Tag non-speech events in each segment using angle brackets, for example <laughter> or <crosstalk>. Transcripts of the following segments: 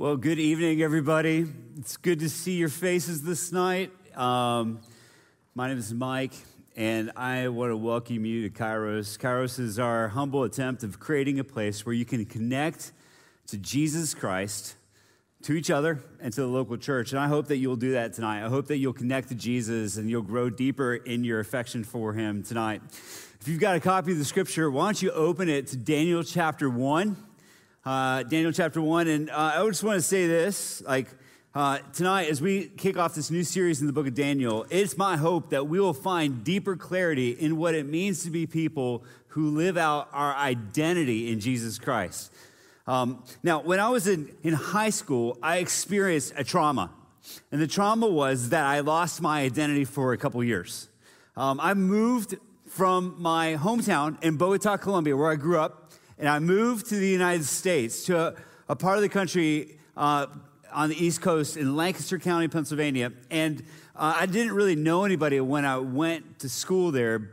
Well, good evening, everybody. It's good to see your faces this night. Um, my name is Mike, and I want to welcome you to Kairos. Kairos is our humble attempt of creating a place where you can connect to Jesus Christ, to each other, and to the local church. And I hope that you'll do that tonight. I hope that you'll connect to Jesus and you'll grow deeper in your affection for him tonight. If you've got a copy of the scripture, why don't you open it to Daniel chapter 1 uh, Daniel chapter 1. And uh, I just want to say this like, uh, tonight, as we kick off this new series in the book of Daniel, it's my hope that we will find deeper clarity in what it means to be people who live out our identity in Jesus Christ. Um, now, when I was in, in high school, I experienced a trauma. And the trauma was that I lost my identity for a couple years. Um, I moved from my hometown in Bogota, Colombia, where I grew up, and I moved to the United States, to a, a part of the country uh, on the East Coast in Lancaster County, Pennsylvania. And uh, I didn't really know anybody when I went to school there,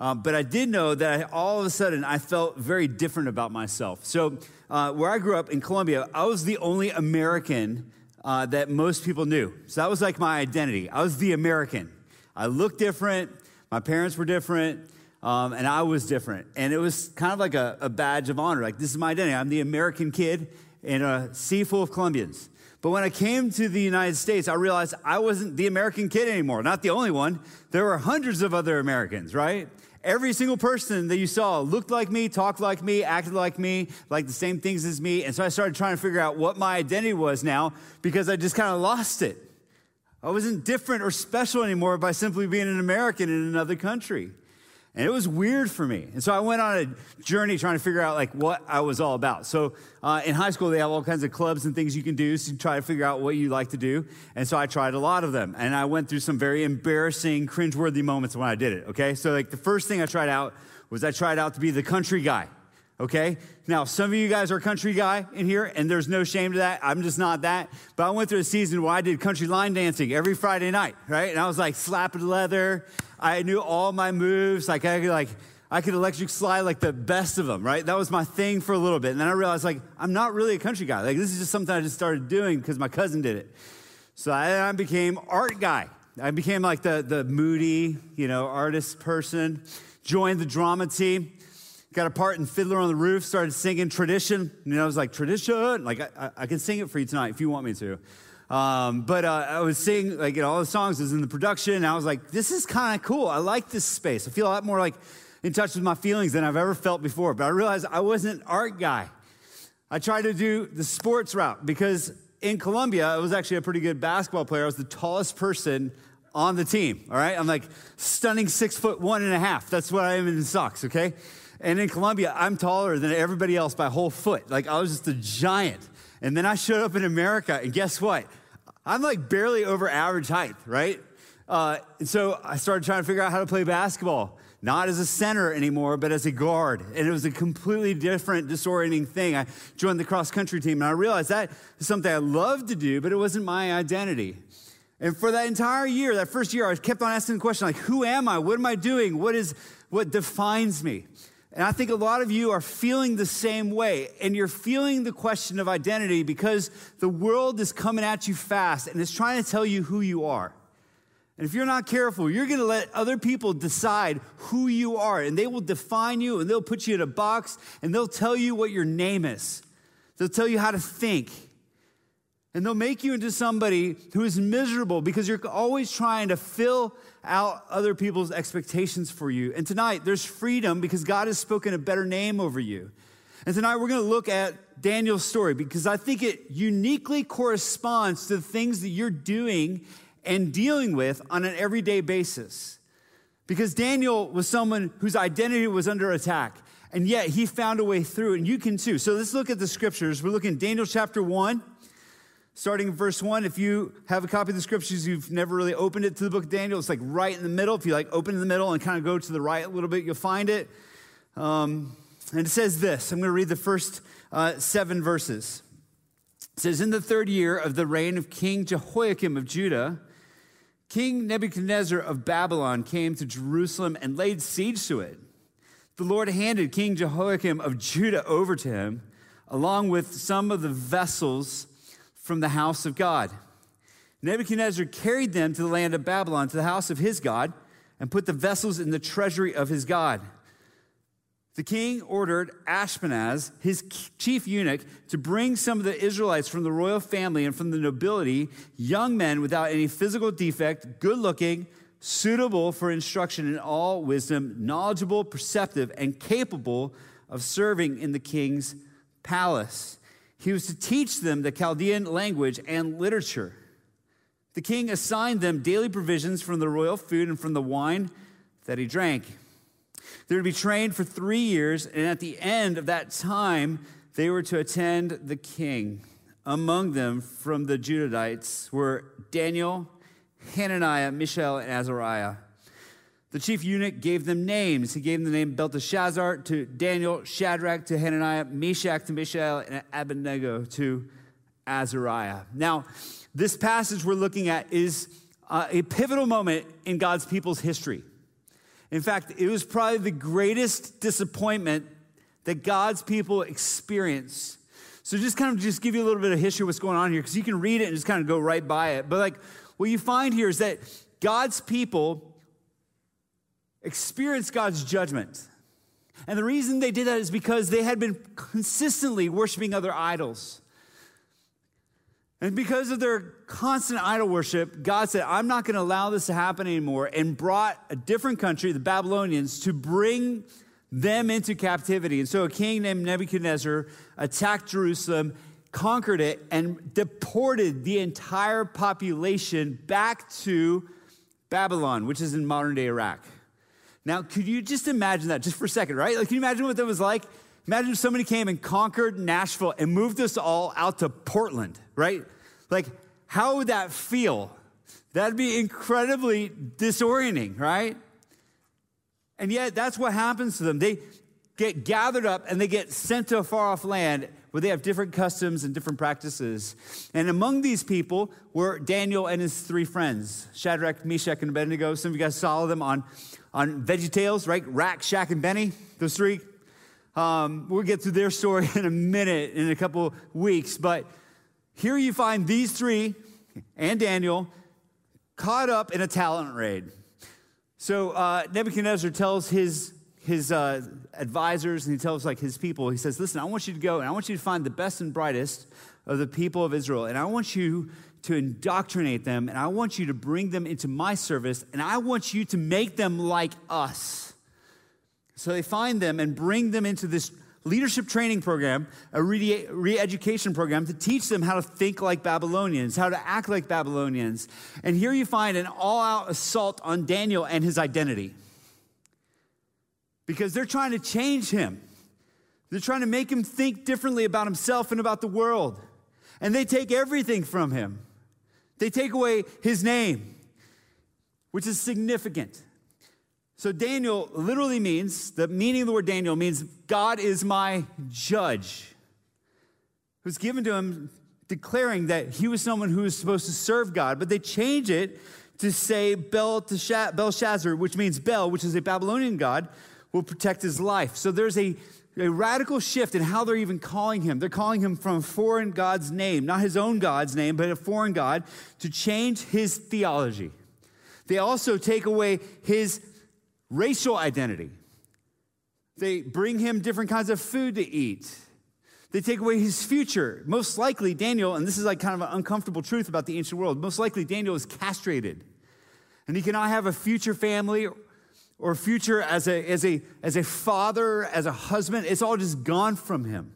uh, but I did know that I, all of a sudden I felt very different about myself. So, uh, where I grew up in Colombia, I was the only American uh, that most people knew. So, that was like my identity. I was the American. I looked different, my parents were different. Um, and I was different. And it was kind of like a, a, badge of honor. Like, this is my identity. I'm the American kid in a sea full of Colombians. But when I came to the United States, I realized I wasn't the American kid anymore. Not the only one. There were hundreds of other Americans, right? Every single person that you saw looked like me, talked like me, acted like me, like the same things as me. And so I started trying to figure out what my identity was now because I just kind of lost it. I wasn't different or special anymore by simply being an American in another country. And it was weird for me. And so I went on a journey trying to figure out like what I was all about. So uh, in high school, they have all kinds of clubs and things you can do to try to figure out what you like to do. And so I tried a lot of them. And I went through some very embarrassing, cringeworthy moments when I did it. Okay. So like the first thing I tried out was I tried out to be the country guy. Okay. Now, some of you guys are country guy in here, and there's no shame to that. I'm just not that. But I went through a season where I did country line dancing every Friday night, right? And I was like slapping leather. I knew all my moves. Like I could like I could electric slide like the best of them, right? That was my thing for a little bit. And then I realized like I'm not really a country guy. Like this is just something I just started doing because my cousin did it. So I, I became art guy. I became like the the moody, you know, artist person. Joined the drama team. Got a part in Fiddler on the Roof. Started singing tradition. And I was like tradition. Like I, I can sing it for you tonight if you want me to. Um, but uh, I was singing, like, you know, all the songs was in the production, and I was like, this is kind of cool. I like this space. I feel a lot more like in touch with my feelings than I've ever felt before. But I realized I wasn't an art guy. I tried to do the sports route because in Colombia, I was actually a pretty good basketball player. I was the tallest person on the team, all right? I'm like stunning six foot one and a half. That's what I am in socks, okay? And in Colombia, I'm taller than everybody else by a whole foot. Like I was just a giant. And then I showed up in America, and guess what? I'm like barely over average height, right? Uh, and so I started trying to figure out how to play basketball, not as a center anymore, but as a guard. And it was a completely different, disorienting thing. I joined the cross country team, and I realized that is something I loved to do, but it wasn't my identity. And for that entire year, that first year, I kept on asking the question, like, who am I? What am I doing? What is what defines me? And I think a lot of you are feeling the same way. And you're feeling the question of identity because the world is coming at you fast and it's trying to tell you who you are. And if you're not careful, you're going to let other people decide who you are. And they will define you and they'll put you in a box and they'll tell you what your name is. They'll tell you how to think. And they'll make you into somebody who is miserable because you're always trying to fill out other people's expectations for you. And tonight, there's freedom because God has spoken a better name over you. And tonight, we're going to look at Daniel's story because I think it uniquely corresponds to the things that you're doing and dealing with on an everyday basis. Because Daniel was someone whose identity was under attack, and yet he found a way through, and you can too. So let's look at the scriptures. We're looking Daniel chapter 1 starting in verse 1 if you have a copy of the scriptures you've never really opened it to the book of daniel. It's like right in the middle. If you like open in the middle and kind of go to the right a little bit you'll find it. Um, and it says this i'm going to read the first uh, seven verses. It says in the third year of the reign of king jehoiakim of judah king nebuchadnezzar of babylon came to jerusalem and laid siege to it. The lord handed king jehoiakim of judah over to him along with some of the vessels from the house of God. Nebuchadnezzar carried them to the land of Babylon, to the house of his God, and put the vessels in the treasury of his God. The king ordered Ashpenaz, his chief eunuch, to bring some of the Israelites from the royal family and from the nobility, young men without any physical defect, good looking, suitable for instruction in all wisdom, knowledgeable, perceptive, and capable of serving in the king's palace. He was to teach them the Chaldean language and literature. The king assigned them daily provisions from the royal food and from the wine that he drank. They were to be trained for three years, and at the end of that time, they were to attend the king. Among them, from the Judahites, were Daniel, Hananiah, Mishael, and Azariah. The chief eunuch gave them names. He gave them the name Belteshazzar to Daniel, Shadrach to Hananiah, Meshach to Mishael, and Abednego to Azariah. Now, this passage we're looking at is uh, a pivotal moment in God's people's history. In fact, it was probably the greatest disappointment that God's people experienced. So just kind of just give you a little bit of history of what's going on here, because you can read it and just kind of go right by it. But like what you find here is that God's people experienced God's judgment. And the reason they did that is because they had been consistently worshiping other idols. And because of their constant idol worship, God said, I'm not going to allow this to happen anymore, and brought a different country, the Babylonians, to bring them into captivity. And so a king named Nebuchadnezzar attacked Jerusalem, conquered it, and deported the entire population back to Babylon, which is in modern day Iraq. Now, could you just imagine that just for a second, right? Like, can you imagine what that was like? Imagine if somebody came and conquered Nashville and moved us all out to Portland, right? Like, how would that feel? That'd be incredibly disorienting, right? And yet, that's what happens to them. They get gathered up and they get sent to a far off land where they have different customs and different practices. And among these people were Daniel and his three friends Shadrach, Meshach, and Abednego. Some of you guys saw them on, on Veggie Tales, right? Rack, Shack, and Benny, those three um, we'll get to their story <laughs> in a minute, in a couple weeks. But here you find these three and Daniel caught up in a talent raid. So uh, Nebuchadnezzar tells his his uh, advisors and he tells like his people. He says, "Listen, I want you to go and I want you to find the best and brightest of the people of Israel, and I want you to indoctrinate them, and I want you to bring them into my service, and I want you to make them like us." So they find them and bring them into this leadership training program, a re education program to teach them how to think like Babylonians, how to act like Babylonians. And here you find an all out assault on Daniel and his identity. Because they're trying to change him, they're trying to make him think differently about himself and about the world. And they take everything from him, they take away his name, which is significant. So, Daniel literally means the meaning of the word Daniel means God is my judge, who's given to him declaring that he was someone who was supposed to serve God. But they change it to say Belshazzar, which means Bel, which is a Babylonian god, will protect his life. So, there's a, a radical shift in how they're even calling him. They're calling him from a foreign God's name, not his own God's name, but a foreign God, to change his theology. They also take away his racial identity. They bring him different kinds of food to eat. They take away his future. Most likely, Daniel, and this is like kind of an uncomfortable truth about the ancient world, most likely, Daniel is castrated. And he cannot have a future family or future as a, as, a, as a father, as a husband. It's all just gone from him.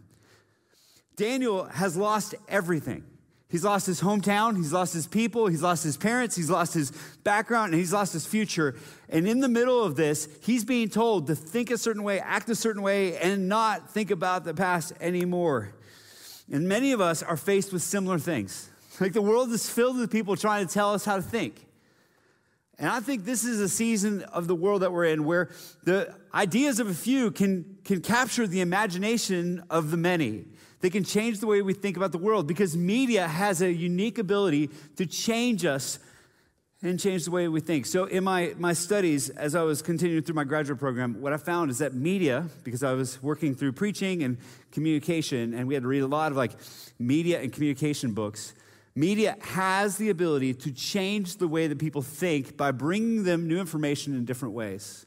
Daniel has lost everything. He's lost his hometown, he's lost his people, he's lost his parents, he's lost his background, and he's lost his future. And in the middle of this, he's being told to think a certain way, act a certain way, and not think about the past anymore. And many of us are faced with similar things. Like the world is filled with people trying to tell us how to think. And I think this is a season of the world that we're in where the ideas of a few can, can capture the imagination of the many. They can change the way we think about the world because media has a unique ability to change us and change the way we think. So, in my, my studies, as I was continuing through my graduate program, what I found is that media, because I was working through preaching and communication, and we had to read a lot of like media and communication books, media has the ability to change the way that people think by bringing them new information in different ways.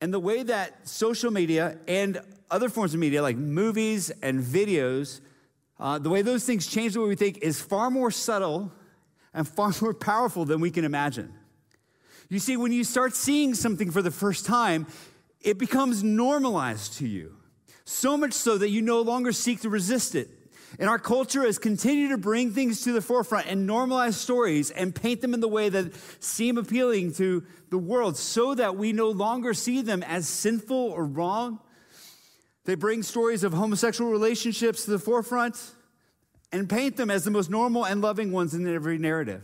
And the way that social media and other forms of media, like movies and videos, uh, the way those things change the way we think is far more subtle and far more powerful than we can imagine. You see, when you start seeing something for the first time, it becomes normalized to you. So much so that you no longer seek to resist it. And our culture has continued to bring things to the forefront and normalize stories and paint them in the way that seem appealing to the world so that we no longer see them as sinful or wrong. They bring stories of homosexual relationships to the forefront and paint them as the most normal and loving ones in every narrative.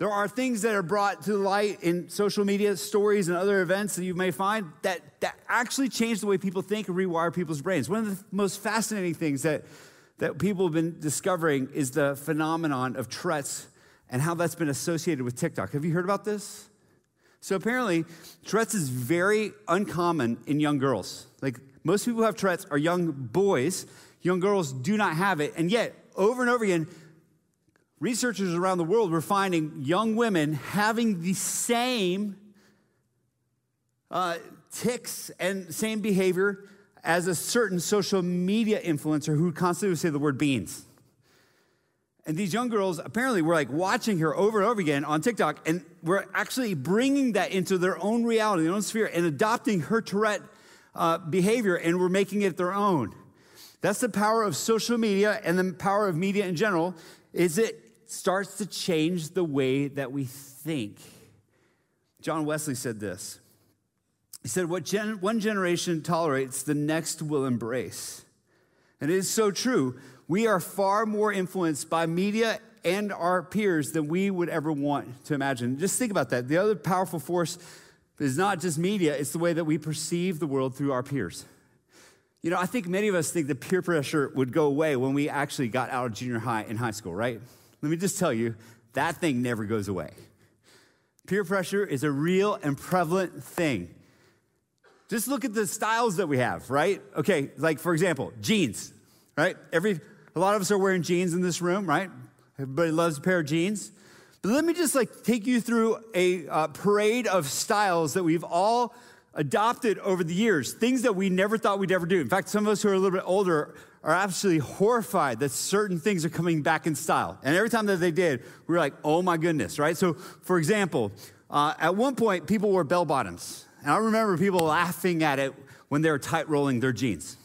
There are things that are brought to light in social media, stories, and other events that you may find that, that actually change the way people think and rewire people's brains. One of the most fascinating things that, that people have been discovering is the phenomenon of Tourette's and how that's been associated with TikTok. Have you heard about this? So apparently, Tourette's is very uncommon in young girls. Like most people who have Tourette's are young boys Young girls do not have it. And yet, over and over again, researchers around the world were finding young women having the same uh, tics and same behavior as a certain social media influencer who constantly would say the word beans. And these young girls apparently were like watching her over and over again on TikTok and were actually bringing that into their own reality, their own sphere, and adopting her Tourette uh, behavior and were making it their own. That's the power of social media and the power of media in general is it starts to change the way that we think. John Wesley said this. He said, What gen- one generation tolerates, the next will embrace. And it is so true. We are far more influenced by media and our peers than we would ever want to imagine. Just think about that. The other powerful force is not just media, it's the way that we perceive the world through our peers. You know, I think many of us think that peer pressure would go away when we actually got out of junior high and high school, right? Let me just tell you, that thing never goes away. Peer pressure is a real and prevalent thing. Just look at the styles that we have, right? Okay, like for example, jeans, right? Every a lot of us are wearing jeans in this room, right? Everybody loves a pair of jeans. But let me just like take you through a uh, parade of styles that we've all adopted over the years, things that we never thought we'd ever do. In fact, some of us who are a little bit older are absolutely horrified that certain things are coming back in style. And every time that they did, we were like, oh my goodness, right? So, for example, uh, at one point, people wore bell bottoms. And I remember people laughing at it when they were tight rolling their jeans.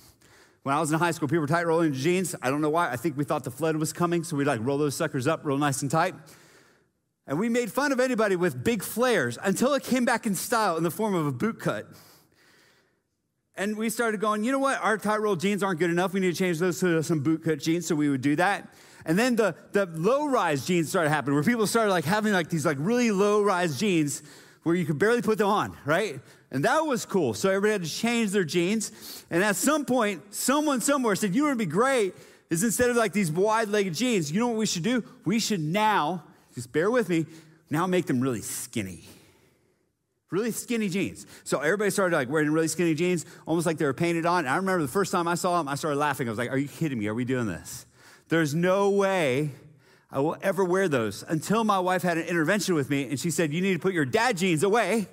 When I was in high school, people were tight rolling their jeans. I don't know why. I think we thought the flood was coming, so we'd like roll those suckers up real nice and tight. And we made fun of anybody with big flares until it came back in style in the form of a boot cut. And we started going, you know what? Our tight roll jeans aren't good enough. We need to change those to some boot cut jeans. So we would do that. And then the, the low rise jeans started happening where people started like having like these like really low rise jeans where you could barely put them on, right? And that was cool. So everybody had to change their jeans. And at some point, someone somewhere said, you know what would be great is instead of like these wide legged jeans, you know what we should do? We should now just bear with me, now make them really skinny. Really skinny jeans. So everybody started like wearing really skinny jeans, almost like they were painted on. And I remember the first time I saw them, I started laughing. I was like, Are you kidding me? Are we doing this? There's no way I will ever wear those until my wife had an intervention with me and she said, You need to put your dad jeans away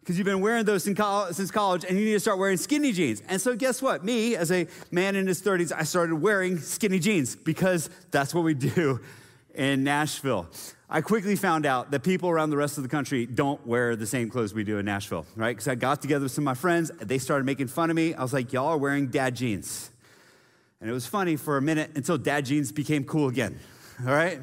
because you've been wearing those since college and you need to start wearing skinny jeans. And so, guess what? Me, as a man in his 30s, I started wearing skinny jeans because that's what we do in Nashville. I quickly found out that people around the rest of the country don't wear the same clothes we do in Nashville, right? Because I got together with some of my friends, they started making fun of me. I was like, y'all are wearing dad jeans. And it was funny for a minute until dad jeans became cool again, all right?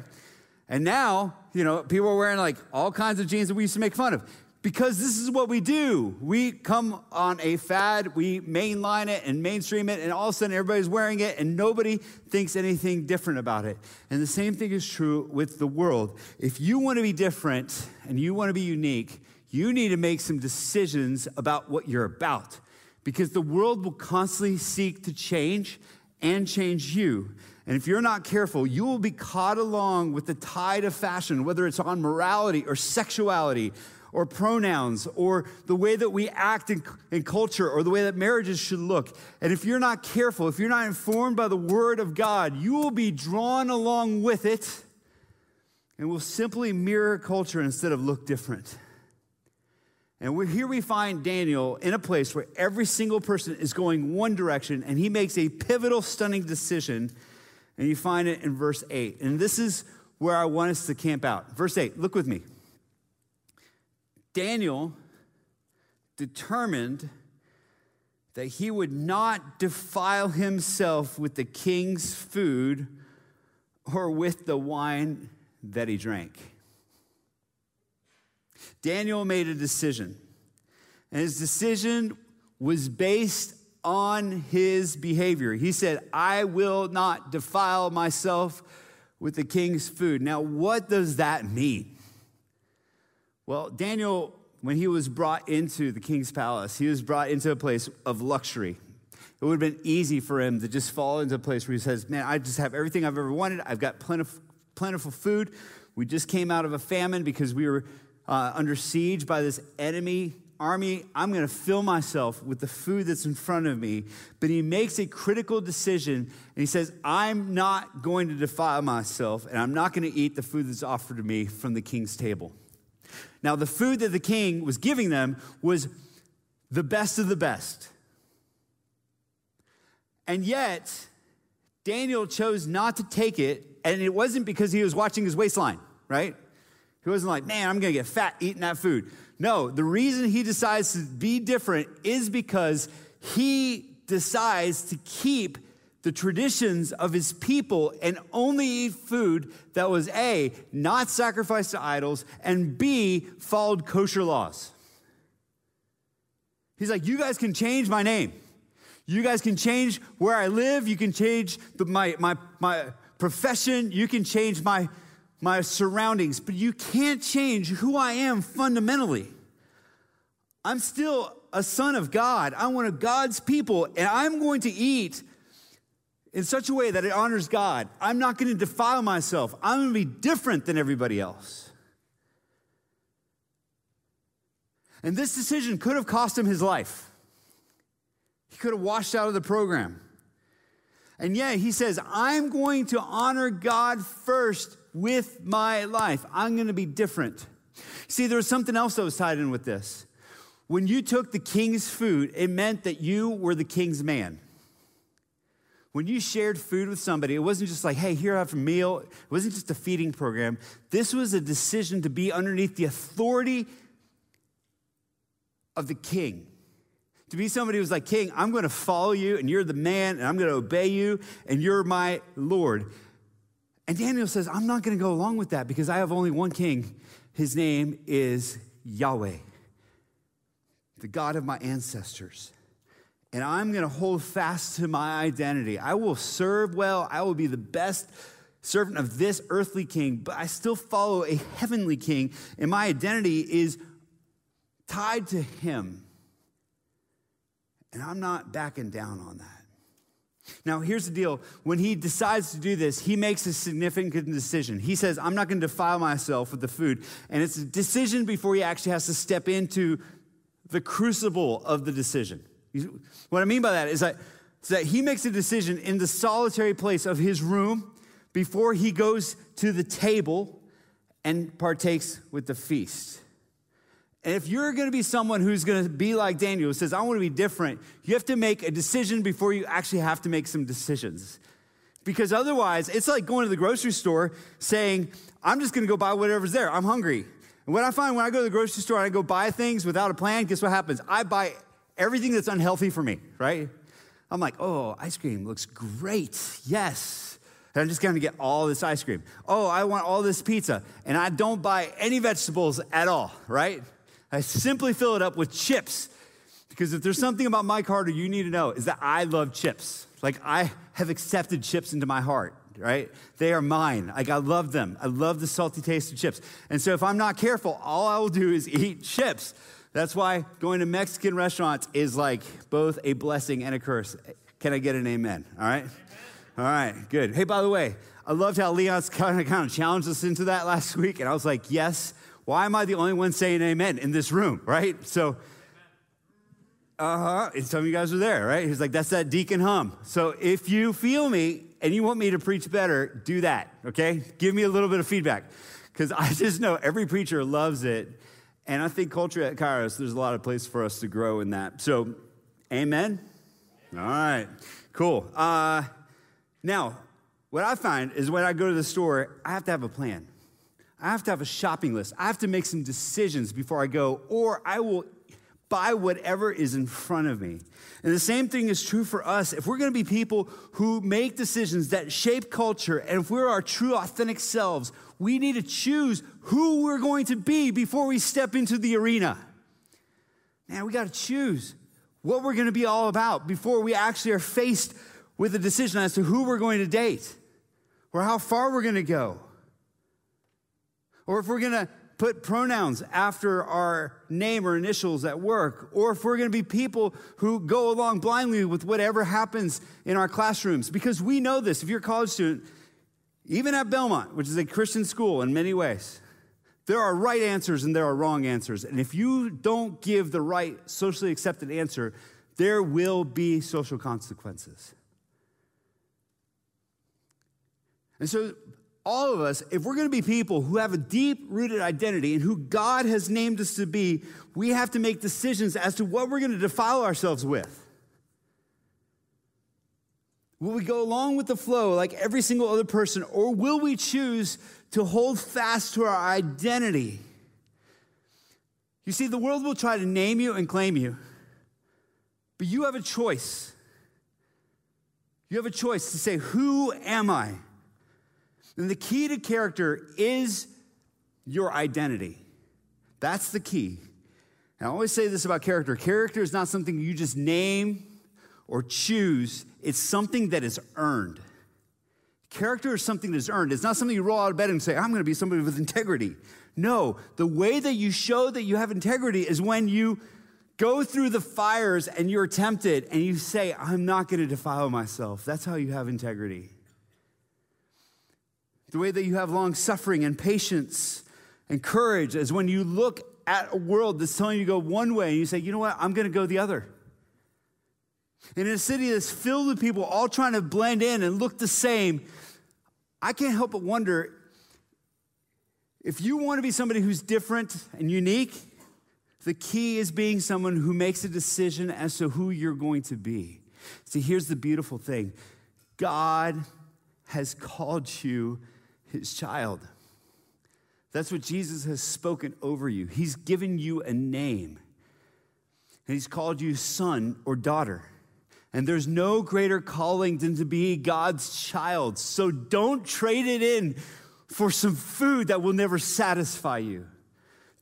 And now, you know, people are wearing like all kinds of jeans that we used to make fun of because this is what we do. We come on a fad, we mainline it and mainstream it, and all of a sudden everybody's wearing it and nobody thinks anything different about it. And the same thing is true with the world. If you want to be different and you want to be unique, you need to make some decisions about what you're about because the world will constantly seek to change and change you. And if you're not careful, you will be caught along with the tide of fashion, whether it's on morality or sexuality or pronouns or the way that we act in, in, culture or the way that marriages should look. And if you're not careful, if you're not informed by the Word of God, you will be drawn along with it and will simply mirror culture instead of look different. And here we find Daniel in a place where every single person is going one direction, and he makes a pivotal, stunning decision. And you find it in verse 8. And this is where I want us to camp out. Verse 8, look with me. Daniel determined that he would not defile himself with the king's food or with the wine that he drank. Daniel made a decision, and his decision was based on his behavior. He said, I will not defile myself with the king's food. Now, what does that mean? Well, Daniel, when he was brought into the king's palace, he was brought into a place of luxury. It would have been easy for him to just fall into a place where he says, Man, I just have everything I've ever wanted. I've got plentiful, plentiful food. We just came out of a famine because we were uh, under siege by this enemy army. I'm going to fill myself with the food that's in front of me. But he makes a critical decision and he says, I'm not going to defile myself and I'm not going to eat the food that's offered to me from the king's table. Now, the food that the king was giving them was the best of the best. And yet, Daniel chose not to take it, and it wasn't because he was watching his waistline, right? He wasn't like, man, I'm gonna get fat eating that food. No, the reason he decides to be different is because he decides to keep the traditions of his people and only eat food that was A, not sacrificed to idols, and B, followed kosher laws. He's like, You guys can change my name. You guys can change where I live. You can change the, my, my, my profession. You can change my, my surroundings, but you can't change who I am fundamentally. I'm still a son of God. I'm one of God's people, and I'm going to eat in such a way that it honors God. I'm not going to defile myself. I'm going to be different than everybody else. And this decision could have cost him his life. He could have washed out of the program. And yet he says, I'm going to honor God first with my life. I'm going to be different. See, there was something else that was tied in with this. When you took the king's food, it meant that you were the king's man. When you shared food with somebody, it wasn't just like, hey, here I have a meal. It wasn't just a feeding program. This was a decision to be underneath the authority of the king. To be somebody who's like, King, I'm going to follow you, and you're the man, and I'm going to obey you, and you're my Lord. And Daniel says, I'm not going to go along with that because I have only one king. His name is Yahweh, the God of my ancestors and I'm going to hold fast to my identity. I will serve well, I will be the best servant of this earthly king, but I still follow a heavenly king, and my identity is tied to him. And I'm not backing down on that. Now, here's the deal. When he decides to do this, he makes a significant decision. He says, I'm not going to defile myself with the food. And it's a decision before he actually has to step into the crucible of the decision. What I mean by that is that, is that he makes a decision in the solitary place of his room before he goes to the table and partakes with the feast. And if you're going to be someone who's going to be like Daniel, who says, I want to be different, you have to make a decision before you actually have to make some decisions. Because otherwise, it's like going to the grocery store saying, I'm just going to go buy whatever's there. I'm hungry. And what I find when I go to the grocery store and I go buy things without a plan, guess what happens? I buy everything that's unhealthy for me, right? I'm like, oh, ice cream looks great. Yes. And I'm just to get all this ice cream. Oh, I want all this pizza. And I don't buy any vegetables at all, right? I simply fill it up with chips. Because if there's something about Mike Harder you need to know, is that I love chips. Like I have accepted chips into my heart, right? They are mine. Like I love them. I love the salty taste of chips. And so if I'm not careful, all I will do is eat chips. That's why going to Mexican restaurants is like both a blessing and a curse. Can I get an amen? All right? All right, good. Hey, by the way, I loved how Leon's <laughs> kind of, kind of challenged us into that last week, and I was like, yes. Why am I the only one saying amen in this room, right? So, uh huh. And some of you guys are there, right? He's like, that's that deacon hum. So if you feel me and you want me to preach better, do that, okay? Give me a little bit of feedback. Because <laughs> I just know every preacher loves it. And I think culture at Kairos, there's a lot of place for us to grow in that. So, amen? All right, cool. Uh, now, what I find is when I go to the store, I have to have a plan. I have to have a shopping list. I have to make some decisions before I go, or I will buy whatever is in front of me. And the same thing is true for us. If we're going to be people who make decisions that shape culture, and if we're our true, authentic selves, we need to choose who we're going to be before we step into the arena. Man, we got to choose what we're going to be all about before we actually are faced with a decision as to who we're going to date or how far we're going to go. Or if we're going to put pronouns after our name or initials at work, or if we're going to be people who go along blindly with whatever happens in our classrooms. Because we know this. If you're a college student, even at Belmont, which is a Christian school in many ways, there are right answers and there are wrong answers. And if you don't give the right socially accepted answer, there will be social consequences. And so all of us, if we're going to be people who have a deep rooted identity and who God has named us to be, we have to make decisions as to what we're going to defile ourselves with. Will we go along with the flow like every single other person, or will we choose to hold fast to our identity? You see, the world will try to name you and claim you, but you have a choice. You have a choice to say, Who am I? And the key to character is your identity. That's the key. And I always say this about character character is not something you just name or choose, it's something that is earned. Character is something that is earned. It's not something you roll out of bed and say, I'm going to be somebody with integrity. No, the way that you show that you have integrity is when you go through the fires and you're tempted and you say, I'm not going to defile myself. That's how you have integrity. The way that you have long suffering and patience and courage is when you look at a world that's telling you to go one way and you say, you know what, I'm going to go the other. And in a city that's filled with people all trying to blend in and look the same, I can't help but wonder if you want to be somebody who's different and unique, the key is being someone who makes a decision as to who you're going to be. See, here's the beautiful thing God has called you his child. That's what Jesus has spoken over you. He's given you a name, and he's called you son or daughter. And there's no greater calling than to be God's child. So don't trade it in for some food that will never satisfy you.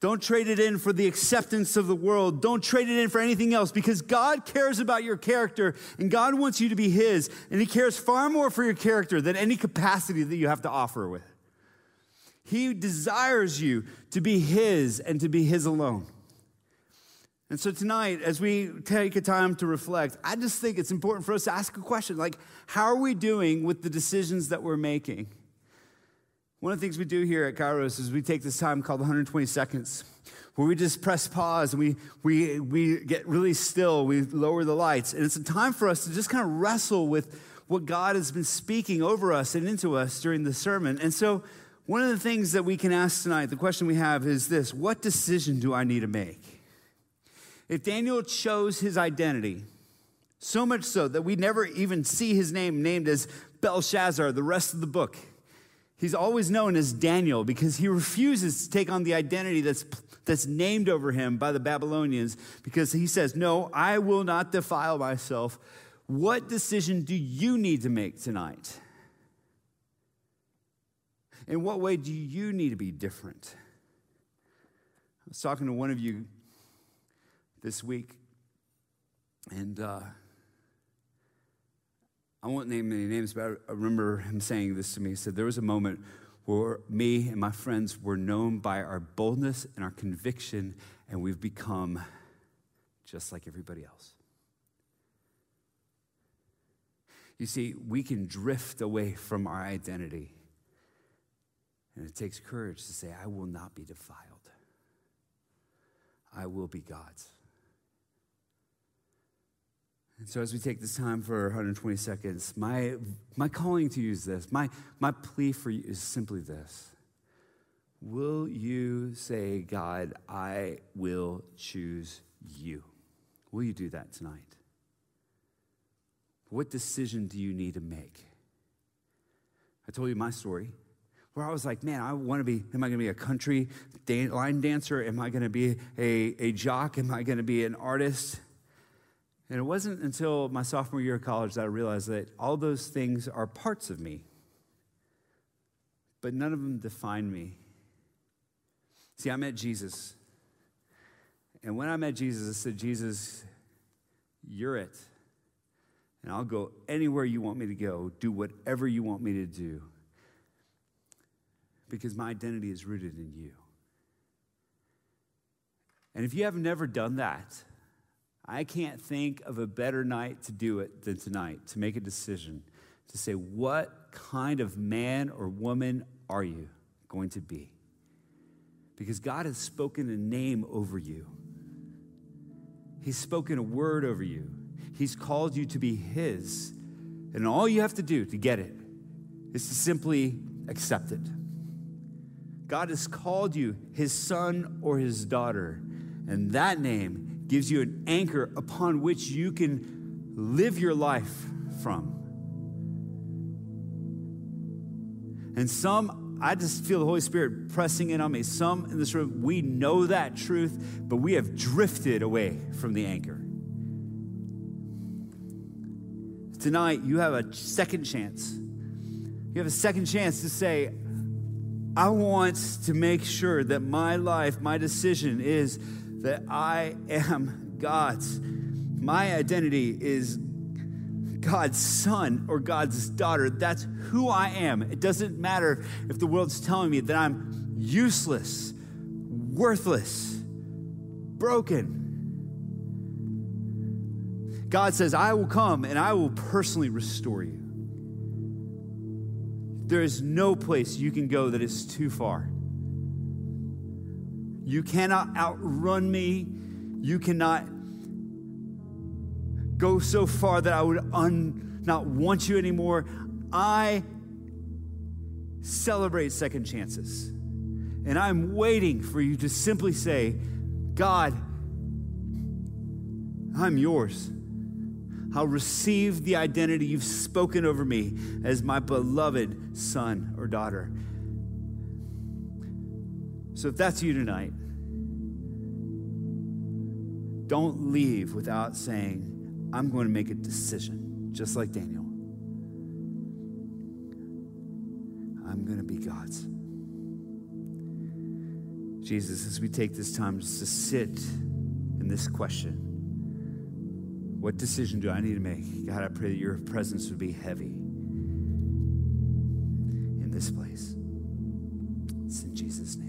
Don't trade it in for the acceptance of the world. Don't trade it in for anything else because God cares about your character and God wants you to be His. And He cares far more for your character than any capacity that you have to offer with. He desires you to be His and to be His alone. And so tonight, as we take a time to reflect, I just think it's important for us to ask a question like, how are we doing with the decisions that we're making? One of the things we do here at Kairos is we take this time called 120 seconds, where we just press pause and we, we, we get really still, we lower the lights. And it's a time for us to just kind of wrestle with what God has been speaking over us and into us during the sermon. And so, one of the things that we can ask tonight, the question we have is this What decision do I need to make? If Daniel chose his identity, so much so that we never even see his name named as Belshazzar the rest of the book. He's always known as Daniel because he refuses to take on the identity that's, that's named over him by the Babylonians because he says, No, I will not defile myself. What decision do you need to make tonight? In what way do you need to be different? I was talking to one of you this week, and uh, I won't name any names, but I remember him saying this to me. He said, There was a moment where me and my friends were known by our boldness and our conviction, and we've become just like everybody else. You see, we can drift away from our identity. And it takes courage to say, I will not be defiled. I will be God's. And so, as we take this time for 120 seconds, my, my calling to you is this. My, my plea for you is simply this Will you say, God, I will choose you? Will you do that tonight? What decision do you need to make? I told you my story where I was like, man, I want to be, am I going to be a country line dancer? Am I going to be a, a jock? Am I going to be an artist? And it wasn't until my sophomore year of college that I realized that all those things are parts of me, but none of them define me. See, I met Jesus. And when I met Jesus, I said, Jesus, you're it. And I'll go anywhere you want me to go, do whatever you want me to do, because my identity is rooted in you. And if you have never done that, I can't think of a better night to do it than tonight, to make a decision, to say, what kind of man or woman are you going to be? Because God has spoken a name over you, He's spoken a word over you, He's called you to be His. And all you have to do to get it is to simply accept it. God has called you His son or His daughter, and that name gives you an anchor upon which you can live your life from. And some, I just feel the Holy Spirit pressing in on me. Some in this room, we know that truth, but we have drifted away from the anchor. Tonight, you have a second chance. You have a second chance to say, I want to make sure that my life, my decision is that I am God's. My identity is God's son or God's daughter. That's who I am. It doesn't matter if the world's telling me that I'm useless, worthless, broken. God says, I will come and I will personally restore you. There is no place you can go that is too far. You cannot outrun me. You cannot go so far that I would un, not want you anymore. I celebrate second chances. And I'm waiting for you to simply say, God, I'm yours. I'll receive the identity you've spoken over me as my beloved son or daughter. So if that's you tonight, don't leave without saying, I'm going to make a decision, just like Daniel. I'm going to be God's. Jesus, as we take this time just to sit in this question, what decision do I need to make? God, I pray that your presence would be heavy in this place. It's in Jesus' name.